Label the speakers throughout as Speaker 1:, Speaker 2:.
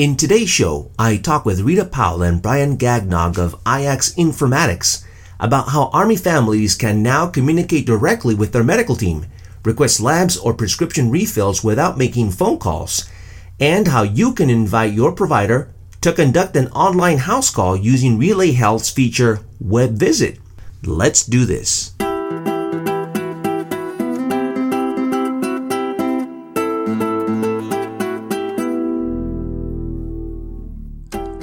Speaker 1: In today's show, I talk with Rita Powell and Brian Gagnog of IACS Informatics about how Army families can now communicate directly with their medical team, request labs or prescription refills without making phone calls, and how you can invite your provider to conduct an online house call using Relay Health's feature Web Visit. Let's do this.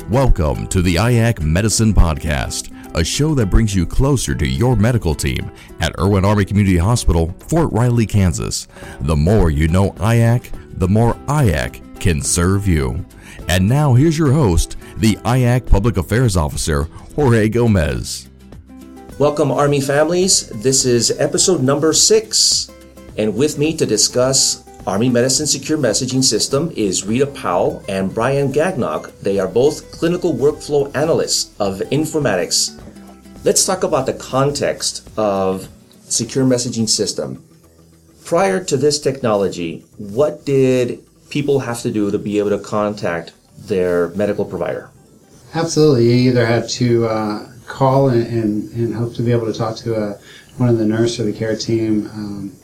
Speaker 2: Welcome to the IAC Medicine Podcast, a show that brings you closer to your medical team at Irwin Army Community Hospital, Fort Riley, Kansas. The more you know IAC, the more IAC can serve you. And now here's your host, the IAC Public Affairs Officer, Jorge Gomez.
Speaker 1: Welcome, Army families. This is episode number six. And with me to discuss Army Medicine Secure Messaging System is Rita Powell and Brian Gagnog. They are both clinical workflow analysts of informatics. Let's talk about the context of secure messaging system. Prior to this technology, what did people have to do to be able to contact their medical provider?
Speaker 3: Absolutely. You either had to uh, call and, and, and, hope to be able to talk to a, uh, one of the nurse or the care team um,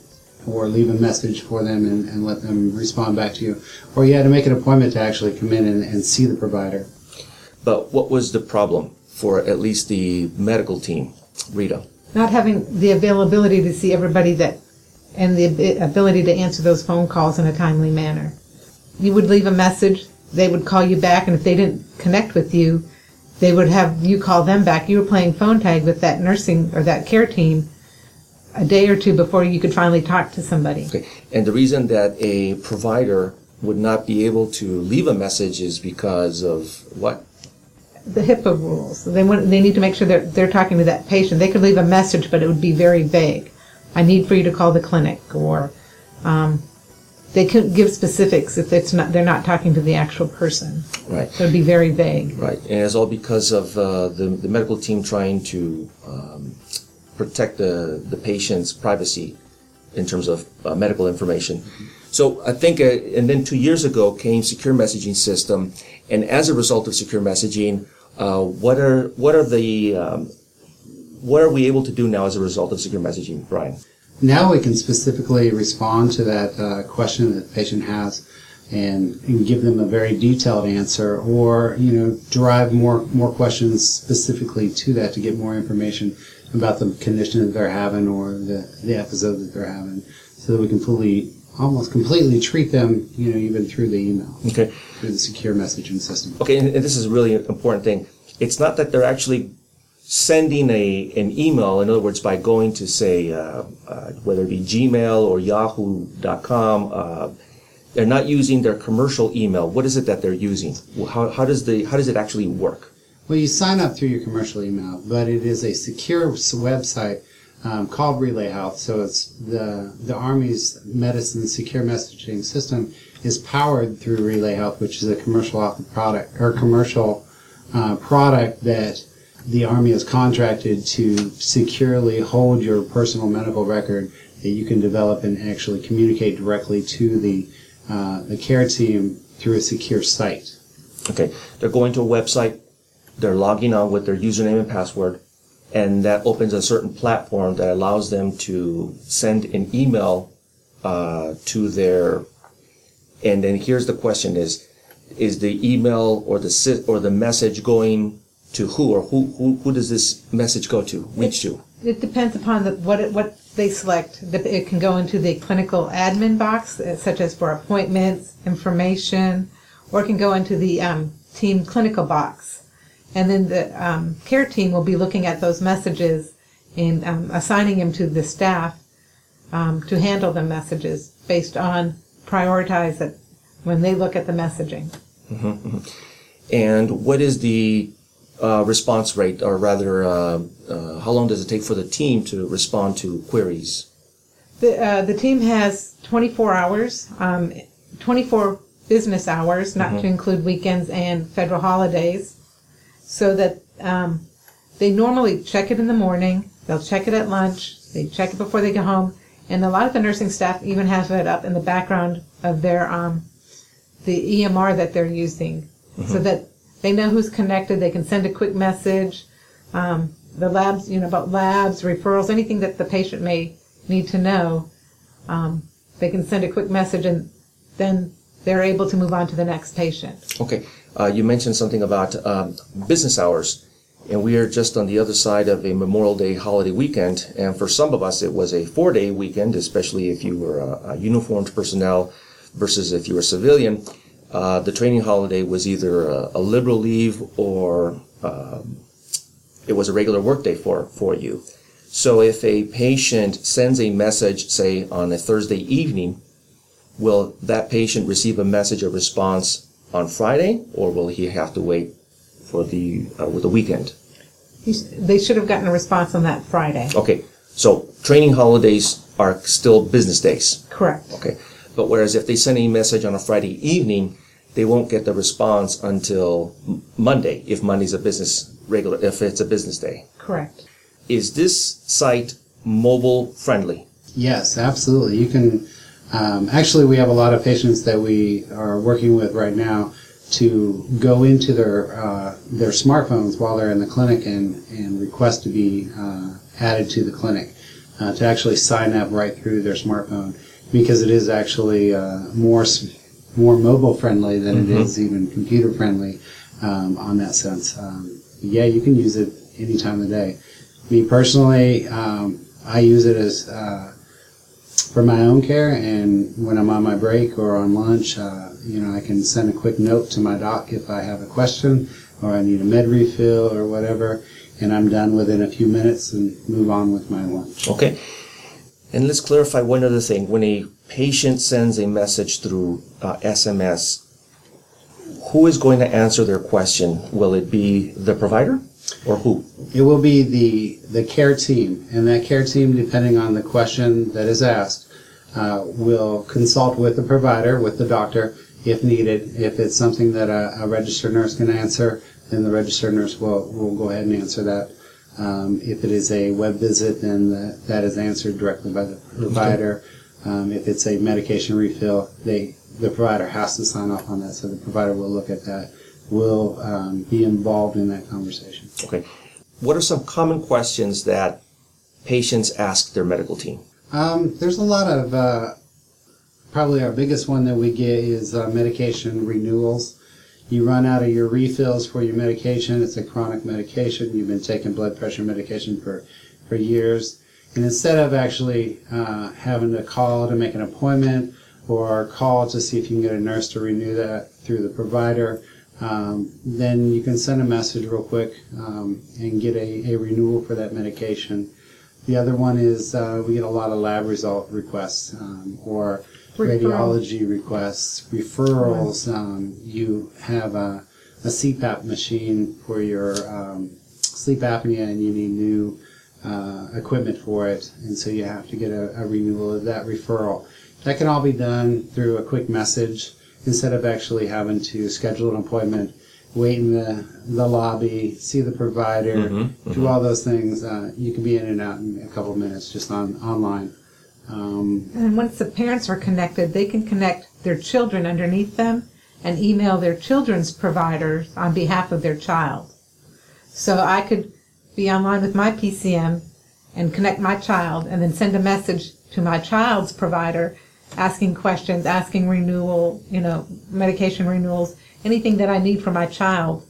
Speaker 3: or leave a message for them and, and, let them respond back to you. Or you had to make an appointment to actually come in and, and see the provider.
Speaker 1: But what was the problem for at least the medical team, Rita?
Speaker 4: Not having the availability to see everybody that and the ability to answer those phone calls in a timely manner. You would leave a message, they would call you back, and if they didn't connect with you, they would have you call them back. You were playing phone tag with that nursing or that care team a day or two before you could finally talk to somebody.
Speaker 1: Okay. And the reason that a provider would not be able to leave a message is because of what?
Speaker 4: The HIPAA rules. They want, they need to make sure that they're talking to that patient. They could leave a message, but it would be very vague. I need for you to call the clinic, or um, they could give specifics if it's not they're not talking to the actual person.
Speaker 1: Right.
Speaker 4: So it'd be very vague.
Speaker 1: Right, and it's all because of uh, the the medical team trying to um, protect the, the patient's privacy in terms of uh, medical information. So I think, uh, and then two years ago came secure messaging system, and as a result of secure messaging, uh, what are what are the um, what are we able to do now as a result of secure messaging, Brian?
Speaker 3: Now we can specifically respond to that uh, question that the patient has. And, and give them a very detailed answer, or you know, derive more more questions specifically to that to get more information about the condition that they're having or the, the episode that they're having so that we can fully almost completely treat them you know even through the email.
Speaker 1: Okay.
Speaker 3: Through the secure messaging system.
Speaker 1: Okay and, and this is a really important thing. It's not that they're actually sending a an email in other words by going to say uh, uh, whether it be gmail or yahoo.com uh, they're not using their commercial email. What is it that they're using? How, how does the how does it actually work
Speaker 3: well, you sign up through your commercial email, but it is a secure website um, called Relay Health. So it's the the Army's medicine secure messaging system is powered through Relay Health, which is a commercial off the product or commercial uh, product that the Army has contracted to securely hold your personal medical record that you can develop and actually communicate directly to the uh, the care team through a secure site.
Speaker 1: Okay, they're going to a website they're logging on with their username and password, and that opens a certain platform that allows them to send an email uh, to their. And then here's the question: Is is the email or the or the message going to who or who who, who does this message go to reach to?
Speaker 4: It depends upon the, what it, what they select. It can go into the clinical admin box, uh, such as for appointments, information, or it can go into the um, team clinical box and then the um, care team will be looking at those messages and um, assigning them to the staff um, to handle the messages based on prioritize it when they look at the messaging.
Speaker 1: Mm-hmm, mm-hmm. And what is the uh, response rate, or rather, uh, uh, how long does it take for the team to respond to queries?
Speaker 4: The uh, the team has 24 hours, um, 24 business hours, not mm-hmm. to include weekends and federal holidays so that um, they normally check it in the morning, they'll check it at lunch, they check it before they get home, and a lot of the nursing staff even have it up in the background of their um, the EMR that they're using so that they know who's connected. They can send a quick message. Um, the labs, you know, about labs, referrals, anything that the patient may need to know. Um, they can send a quick message and then they're able to move on to the next patient.
Speaker 1: Okay. Uh, you mentioned something about um, business hours, and we are just on the other side of a Memorial Day holiday weekend. And for some of us, it was a four-day weekend, especially if you were a, a uniformed personnel versus if you were civilian. Uh, the training holiday was either a, a liberal leave or um, it was a regular workday for for you. So if a patient sends a message, say on a Thursday evening, will that patient receive a message or response on Friday, or will he have to wait for the uh, with the weekend?
Speaker 4: He's- They should have gotten a response on that Friday.
Speaker 1: Okay, so training holidays are still business days.
Speaker 4: Correct.
Speaker 1: Okay, but whereas if they send a message on a Friday evening, they won't get the response until Monday if Monday's a business regular if it's a business day.
Speaker 4: Correct.
Speaker 1: Is this site mobile friendly?
Speaker 3: Yes, absolutely. You can. Um, actually, we have a lot of patients that we are working with right now to go into their uh, their smartphones while they're in the clinic and, and request to be uh, added to the clinic uh, to actually sign up right through their smartphone because it is actually uh, more more mobile friendly than it is even computer friendly um, on that sense. Um, yeah, you can use it any time of the day. Me personally, um, I use it as uh, for my own care, and when I'm on my break or on lunch, uh, you know, I can send a quick note to my doc if I have a question or I need a med refill or whatever, and I'm done within a few minutes and move on with my lunch.
Speaker 1: Okay. And let's clarify one other thing. When a patient sends a message through uh, SMS, who is going to answer their question? Will it be the provider or who?
Speaker 3: It will be the the care team, and that care team, depending on the question that is asked, uh, will consult with the provider, with the doctor, if needed. If it's something that a, a registered nurse can answer, then the registered nurse will will go ahead and answer that. Um, if it is a web visit, then the, that is answered directly by the provider. Um, if it's a medication refill, they the provider has to sign off on that, so the provider will look at that, will um, be involved in that conversation.
Speaker 1: Okay. What are some common questions that patients ask their medical team?
Speaker 3: Um, there's a lot of, uh, probably our biggest one that we get is uh, medication renewals. You run out of your refills for your medication. It's a chronic medication. You've been taking blood pressure medication for, for years. And instead of actually uh, having to call to make an appointment or call to see if you can get a nurse to renew that through the provider, um, then you can send a message real quick um, and get a, a renewal for that medication. The other one is uh, we get a lot of lab result requests um, or radiology requests, referrals. Um, you have a, a CPAP machine for your um, sleep apnea and you need new uh, equipment for it, and so you have to get a, a renewal of that referral. That can all be done through a quick message instead of actually having to schedule an appointment, wait in the, the lobby, see the provider, do all those things. Uh, you can be in and out in a couple of minutes just on online. Um,
Speaker 4: And once the parents are connected, they can connect their children underneath them and email their children's providers on behalf of their child. So I could be online with my PCM and connect my child and then send a message to my child's provider asking questions, asking renewal, you know, medication renewals, anything that I need for my child.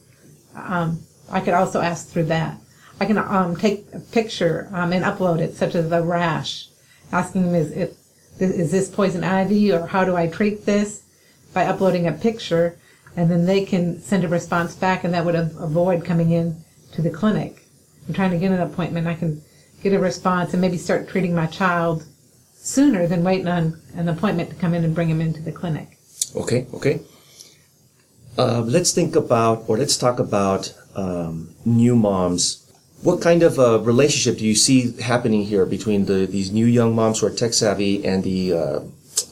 Speaker 4: Um, I could also ask through that. I can um, take a picture um, and upload it, such as a rash, asking them is, if, is this poison ivy or how do I treat this by uploading a picture, and then they can send a response back, and that would avoid coming in to the clinic. I'm trying to get an appointment. I can get a response and maybe start treating my child sooner than waiting on an appointment to come in and bring him into the clinic.
Speaker 1: Okay, okay. Uh, let's think about, or let's talk about um, new moms. What kind of uh, relationship do you see happening here between the these new young moms who are tech savvy and the uh,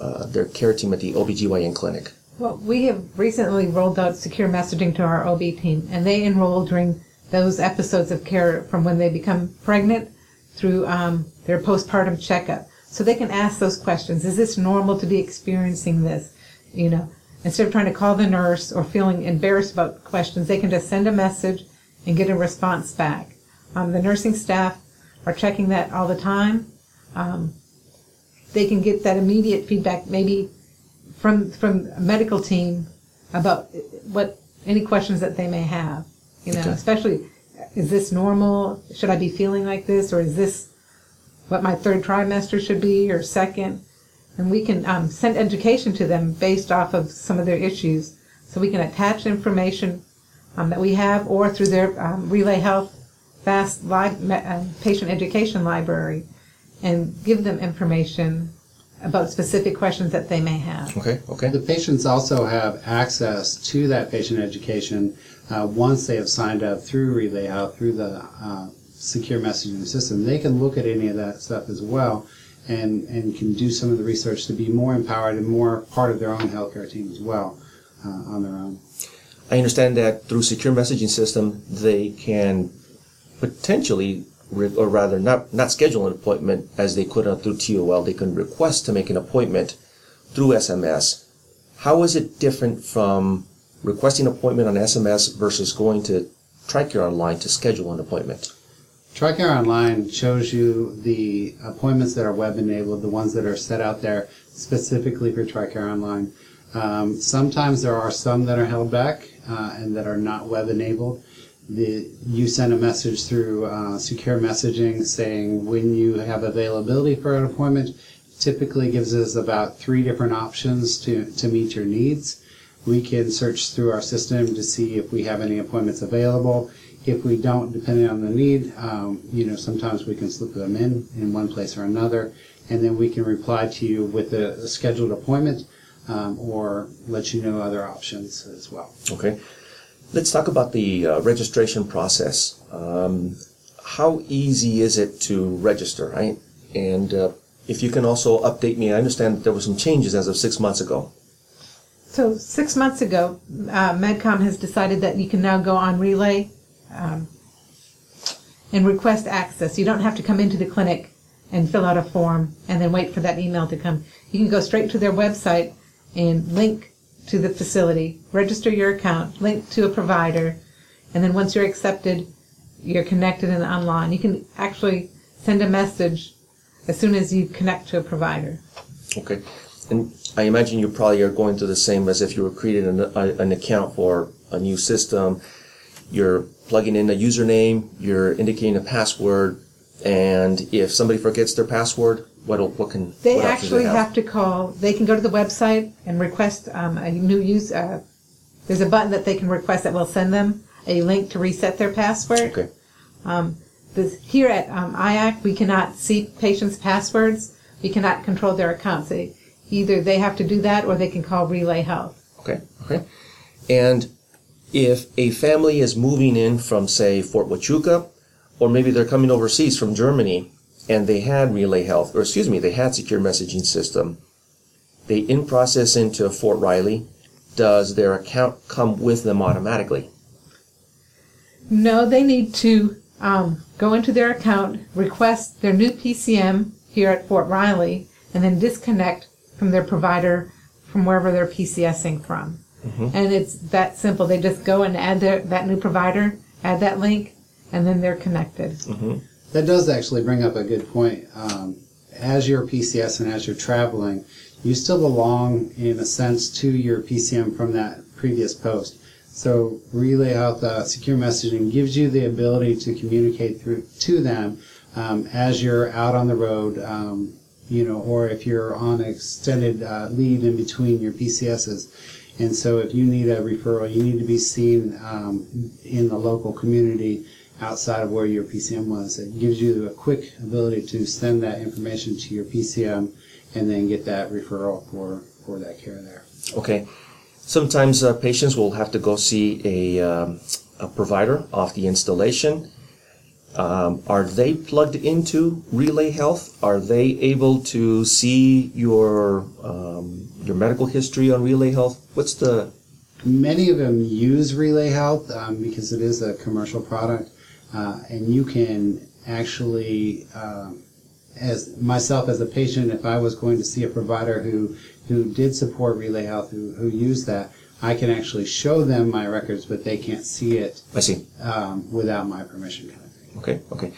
Speaker 1: uh, their care team at the OBGYN clinic?
Speaker 4: Well, we have recently rolled out secure messaging to our OB team, and they enroll during those episodes of care from when they become pregnant through um, their postpartum checkup. So they can ask those questions. Is this normal to be experiencing this? You know, instead of trying to call the nurse or feeling embarrassed about questions, they can just send a message and get a response back. Um, the nursing staff are checking that all the time. Um, they can get that immediate feedback, maybe from from a medical team about what any questions that they may have. You know,
Speaker 1: Okay.
Speaker 4: especially is this normal? Should I be feeling like this, or is this what my third trimester should be, or second? And we can um, send education to them based off of some of their issues, so we can attach information um, that we have, or through their um, Relay Health Fast li- me- uh, Patient Education Library, and give them information about specific questions that they may have.
Speaker 1: Okay, okay.
Speaker 3: The patients also have access to that patient education uh, once they have signed up through Relay Health, through the uh, secure messaging system. They can look at any of that stuff as well and, and can do some of the research to be more empowered and more part of their own healthcare team as well uh, on their own.
Speaker 1: I understand that through secure messaging system, they can potentially, re- or rather, not not schedule an appointment as they could through TOL. They can request to make an appointment through SMS. How is it different from requesting an appointment on SMS versus going to TRICARE online to schedule an appointment?
Speaker 3: TRICARE Online shows you the appointments that are web enabled, the ones that are set out there specifically for TRICARE Online. Um, sometimes there are some that are held back uh, and that are not web enabled. The, you send a message through uh, secure messaging saying when you have availability for an appointment. Typically gives us about three different options to, to meet your needs. We can search through our system to see if we have any appointments available. If we don't, depending on the need, um, you know, sometimes we can slip them in in one place or another, and then we can reply to you with a, a scheduled appointment um, or let you know other options as well.
Speaker 1: Okay. Let's talk about the uh, registration process. Um, how easy is it to register, right? And uh, if you can also update me, I understand that there were some changes as of six months ago.
Speaker 4: So six months ago, uh, MedCom has decided that you can now go on Relay um, and request access. You don't have to come into the clinic and fill out a form and then wait for that email to come. You can go straight to their website and link to the facility, register your account, link to a provider, and then once you're accepted, you're connected and online. You can actually send a message as soon as you connect to a provider.
Speaker 1: Okay. And I imagine you probably are going through the same as if you were creating an, a, an account for a new system. You're plugging in a username, you're indicating a password, and if somebody forgets their password, what what can
Speaker 4: They
Speaker 1: what options do
Speaker 4: actually have to call. They can go to the website and request um, a new use. Uh, there's a button that they can request that will send them a link to reset their password.
Speaker 1: Okay.
Speaker 4: This, here at um, IAC, we cannot see patients' passwords. We cannot control their accounts. They, either they have to do that or they can call Relay Health.
Speaker 1: Okay, okay. And if a family is moving in from, say, Fort Huachuca, or maybe they're coming overseas from Germany, and they had Relay Health, or excuse me, they had secure messaging system, they in process into Fort Riley, does their account come with them automatically?
Speaker 4: No, they need to um, go into their account, request their new PCM here at Fort Riley, and then disconnect from their provider from wherever they're PCSing from. And it's that simple. They just go and add their, that new provider, add that link, and then they're connected.
Speaker 3: That does actually bring up a good point. Um, as you're PCS and as you're traveling, you still belong, in a sense, to your PCM from that previous post. So Relay out uh, Secure Messaging gives you the ability to communicate through to them um, as you're out on the road, um, you know, or if you're on extended uh, leave in between your PCSs. And so if you need a referral, you need to be seen um, in the local community outside of where your PCM was. It gives you a quick ability to send that information to your PCM and then get that referral for, for that care there.
Speaker 1: Okay. Sometimes uh, patients will have to go see a, um, a provider off the installation. Um, are they plugged into Relay Health? Are they able to see your um, your medical history on Relay Health? What's the
Speaker 3: Many of them use Relay Health um, because it is a commercial product, uh, and you can actually um, as myself as a patient, if I was going to see a provider who who did support Relay Health, who who used that, I can actually show them my records, but they can't see it
Speaker 1: I see.
Speaker 3: um, without my permission.
Speaker 1: Okay, okay.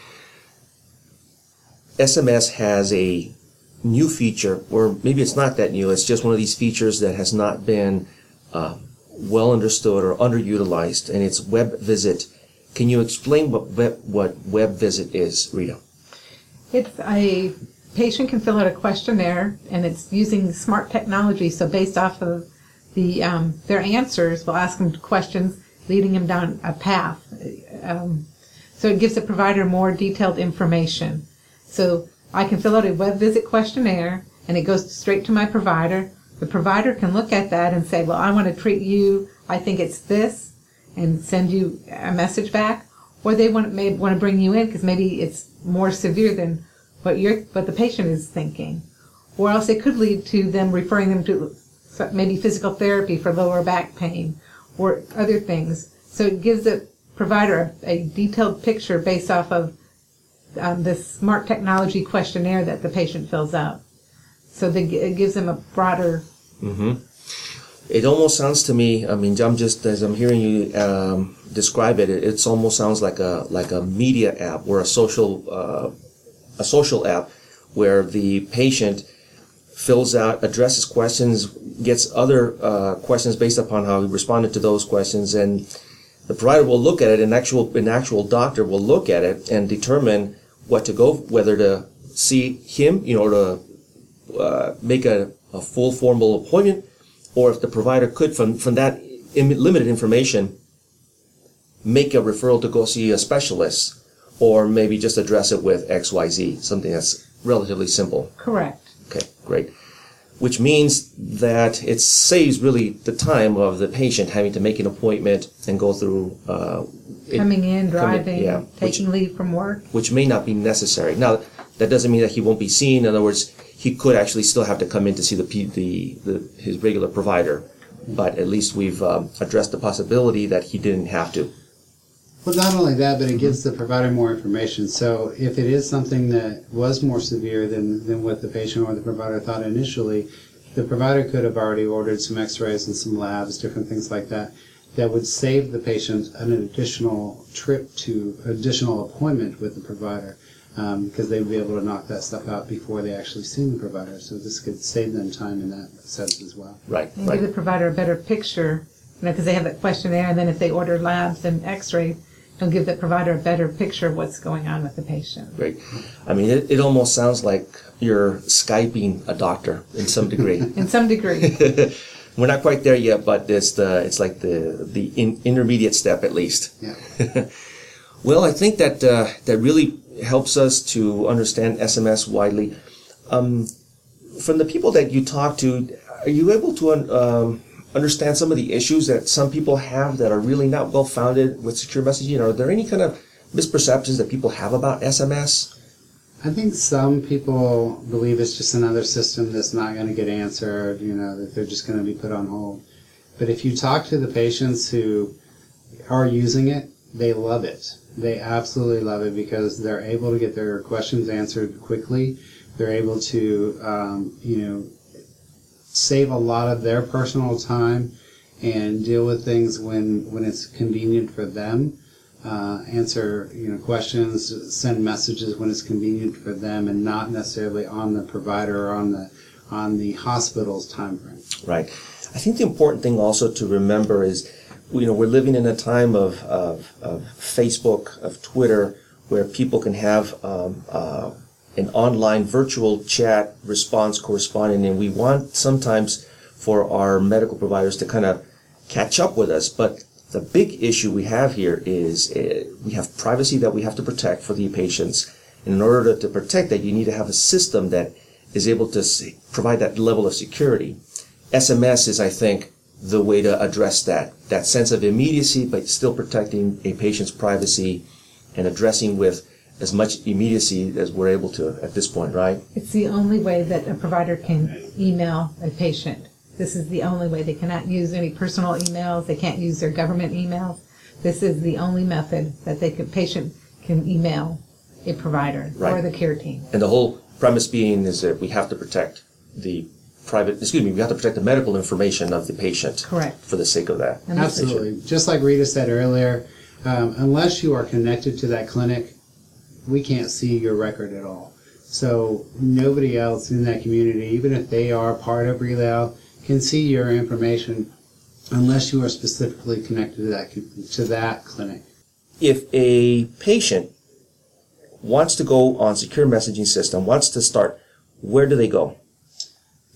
Speaker 1: SMS has a new feature, or maybe it's not that new, it's just one of these features that has not been uh, well understood or underutilized, and it's web visit. Can you explain what web, what web visit is, Rita?
Speaker 4: It's a patient can fill out a questionnaire, and it's using smart technology. So based off of the um, their answers, we'll ask them questions leading them down a path. Um, so it gives the provider more detailed information. So I can fill out a web visit questionnaire, and it goes straight to my provider. The provider can look at that and say, "Well, I want to treat you. I think it's this," and send you a message back. Or they want may want to bring you in because maybe it's more severe than what you're what the patient is thinking. Or else it could lead to them referring them to maybe physical therapy for lower back pain or other things. So it gives the provider a, a detailed picture based off of um, this smart technology questionnaire that the patient fills out. So it gives them a broader
Speaker 1: It almost sounds to me. I mean, I'm just as I'm hearing you um, describe it. It it's almost sounds like a like a media app or a social uh, a social app where the patient fills out, addresses questions, gets other uh, questions based upon how he responded to those questions, and the provider will look at it. An actual an actual doctor will look at it and determine what to go, whether to see him, you know, to uh, make a, a full formal appointment, or if the provider could, from from that im- limited information, make a referral to go see a specialist, or maybe just address it with X Y Z, something that's relatively simple.
Speaker 4: correct.
Speaker 1: Okay, great. Which means that it saves really the time of the patient having to make an appointment and go through. Uh, it-
Speaker 4: Coming in,
Speaker 1: coming-
Speaker 4: driving,
Speaker 1: yeah, which-
Speaker 4: taking leave from work.
Speaker 1: which may not be necessary. Now, that doesn't mean that he won't be seen. In other words, he could actually still have to come in to see the the, the his regular provider, but at least we've um, addressed the possibility that he didn't have to.
Speaker 3: Well, not only that, but it gives the provider more information. So if it is something that was more severe than, than what the patient or the provider thought initially, the provider could have already ordered some x-rays and some labs, different things like that, that would save the patient an additional trip to, additional appointment with the provider. Um, because they would be able to knock that stuff out before they actually see the provider. So this could save them time in that sense as well.
Speaker 1: Right,
Speaker 4: And give the provider a better picture, you know, because they have that questionnaire, and then if they order labs and x-ray, it'll give the provider a better picture of what's going on with the patient.
Speaker 1: Great. I mean, it, it almost sounds like you're Skyping a doctor in some degree.
Speaker 4: In some degree.
Speaker 1: We're not quite there yet, but it's the it's like the the in, intermediate step at least.
Speaker 3: Yeah.
Speaker 1: Well, I think that uh, that really helps us to understand SMS widely. Um, from the people that you talk to, are you able to um, understand some of the issues that some people have that are really not well founded with secure messaging? Are there any kind of misperceptions that people have about SMS?
Speaker 3: I think some people believe it's just another system that's not going to get answered, you know, that they're just going to be put on hold. But if you talk to the patients who are using it, they love it. They absolutely love it because they're able to get their questions answered quickly. They're able to, um, you know, save a lot of their personal time and deal with things when, when it's convenient for them uh, answer you know questions, send messages when it's convenient for them, and not necessarily on the provider or on the on the hospital's time frame.
Speaker 1: Right. I think the important thing also to remember is, you know, we're living in a time of, of, of Facebook, of Twitter, where people can have um, uh, an online virtual chat response corresponding, and we want sometimes for our medical providers to kind of catch up with us. But the big issue we have here is uh, we have privacy that we have to protect for the patients. And in order to, to protect that, you need to have a system that is able to provide that level of security. SMS is, I think, the way to address that. That sense of immediacy, but still protecting a patient's privacy and addressing with as much immediacy as we're able to at this point, right?
Speaker 4: It's the only way that a provider can email a patient. This is the only way. They cannot use any personal emails. They can't use their government emails. This is the only method that they can, patient can email a provider or the care team.
Speaker 1: And the whole premise being is that we have to protect the private, excuse me, we have to protect the medical information of the patient.
Speaker 4: Correct.
Speaker 1: For the sake of that.
Speaker 4: And that's-
Speaker 3: Absolutely. Just like Rita said earlier, um, unless you are connected to that clinic, we can't see your record at all. So nobody else in that community, even if they are part of Relay Health, can see your information unless you are specifically connected to that to that clinic.
Speaker 1: If a patient wants to go on secure messaging system, wants to start, where do they go?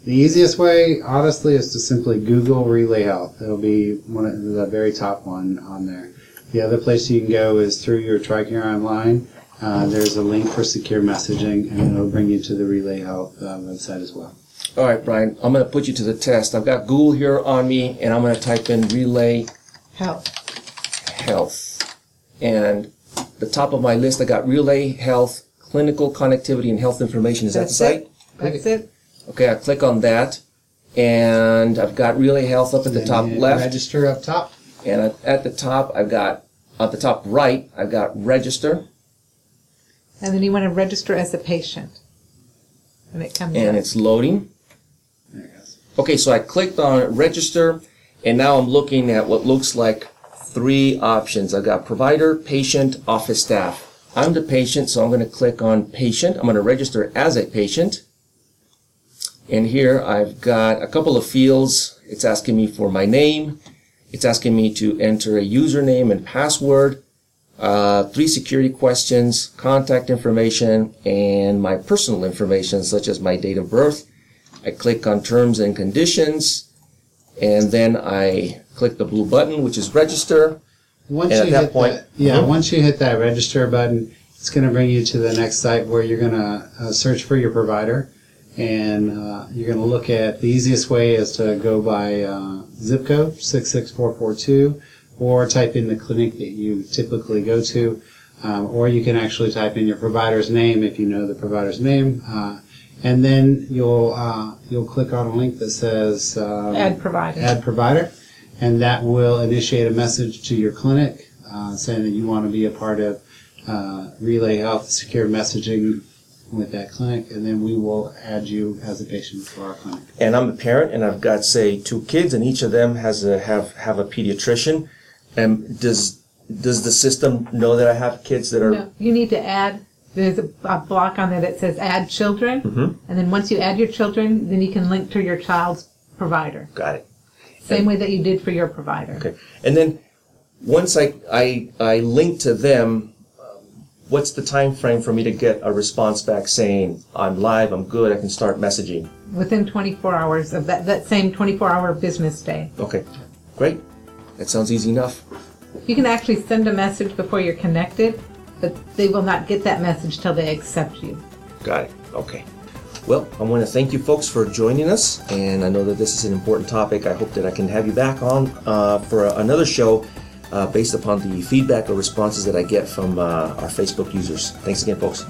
Speaker 3: The easiest way, honestly, is to simply Google Relay Health. It'll be one of the very top one on there. The other place you can go is through your TRICARE online. Uh, there's a link for secure messaging, and it'll bring you to the Relay Health uh, website as well.
Speaker 1: All right, Brian, I'm going to put you to the test. I've got Google here on me, and I'm going to type in Relay
Speaker 4: Health.
Speaker 1: Health. And the top of my list, I got Relay Health, Clinical Connectivity and Health Information. Is that the
Speaker 4: That's
Speaker 1: site?
Speaker 4: it. That's it.
Speaker 1: Okay, I click on that, and I've got Relay Health up at the
Speaker 3: Then
Speaker 1: top left,
Speaker 3: Register up top.
Speaker 1: and at- at the top, I've got, at the top right, I've got Register,
Speaker 4: And then you want to register as a patient. And it comes in.
Speaker 1: and
Speaker 4: up.
Speaker 1: it's loading.
Speaker 3: There it goes.
Speaker 1: Okay, so I clicked on register, and now I'm looking at what looks like three options. I've got provider, patient, office staff. I'm the patient, so I'm going to click on patient. I'm going to register as a patient. And here I've got a couple of fields. It's asking me for my name. It's asking me to enter a username and password. Uh, three security questions, contact information, and my personal information, such as my date of birth. I click on terms and conditions, and then I click the blue button, which is register.
Speaker 3: Once
Speaker 1: And at
Speaker 3: you
Speaker 1: that
Speaker 3: hit
Speaker 1: point-
Speaker 3: that, yeah,
Speaker 1: Mhm.
Speaker 3: once you hit that register button, it's going to bring you to the next site where you're going to uh, search for your provider, and uh, you're going to look at the easiest way is to go by uh, zip code six six four four two, or type in the clinic that you typically go to, um, or you can actually type in your provider's name if you know the provider's name. Uh, and then you'll uh, you'll click on a link that says um,
Speaker 4: Add provider.
Speaker 3: add provider, and that will initiate a message to your clinic uh, saying that you want to be a part of uh, Relay Health secure messaging with that clinic, and then we will add you as a patient for our clinic.
Speaker 1: And I'm a parent, and I've got say two kids, and each of them has a have have a pediatrician. And does does the system know that I have kids that are
Speaker 4: No, you need to add. There's a, a block on there that says add children,
Speaker 1: Mm-hmm.
Speaker 4: and then once you add your children, then you can link to your child's provider.
Speaker 1: got it?
Speaker 4: Same way that you did for your provider.
Speaker 1: Okay, and then once I I I link to them, um, what's the time frame for me to get a response back saying I'm live, I'm good, I can start messaging?
Speaker 4: Within 24 hours of that, that same 24 hour business day.
Speaker 1: Okay, great. That sounds easy enough.
Speaker 4: You can actually send a message before you're connected, but they will not get that message till they accept you.
Speaker 1: Got it. Okay. Well, I want to thank you folks for joining us, and I know that this is an important topic. I hope that I can have you back on uh, for another show uh, based upon the feedback or responses that I get from uh, our Facebook users. Thanks again, folks.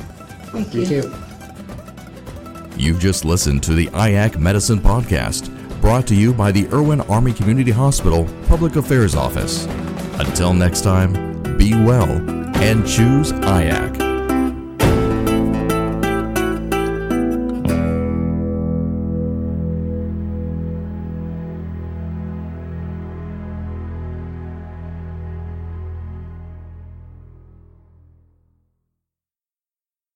Speaker 4: Thank you.
Speaker 3: Thank you.
Speaker 2: You've just listened to the IAC Medicine Podcast, brought to you by the Irwin Army Community Hospital Public Affairs Office. Until next time, be well and choose IAC.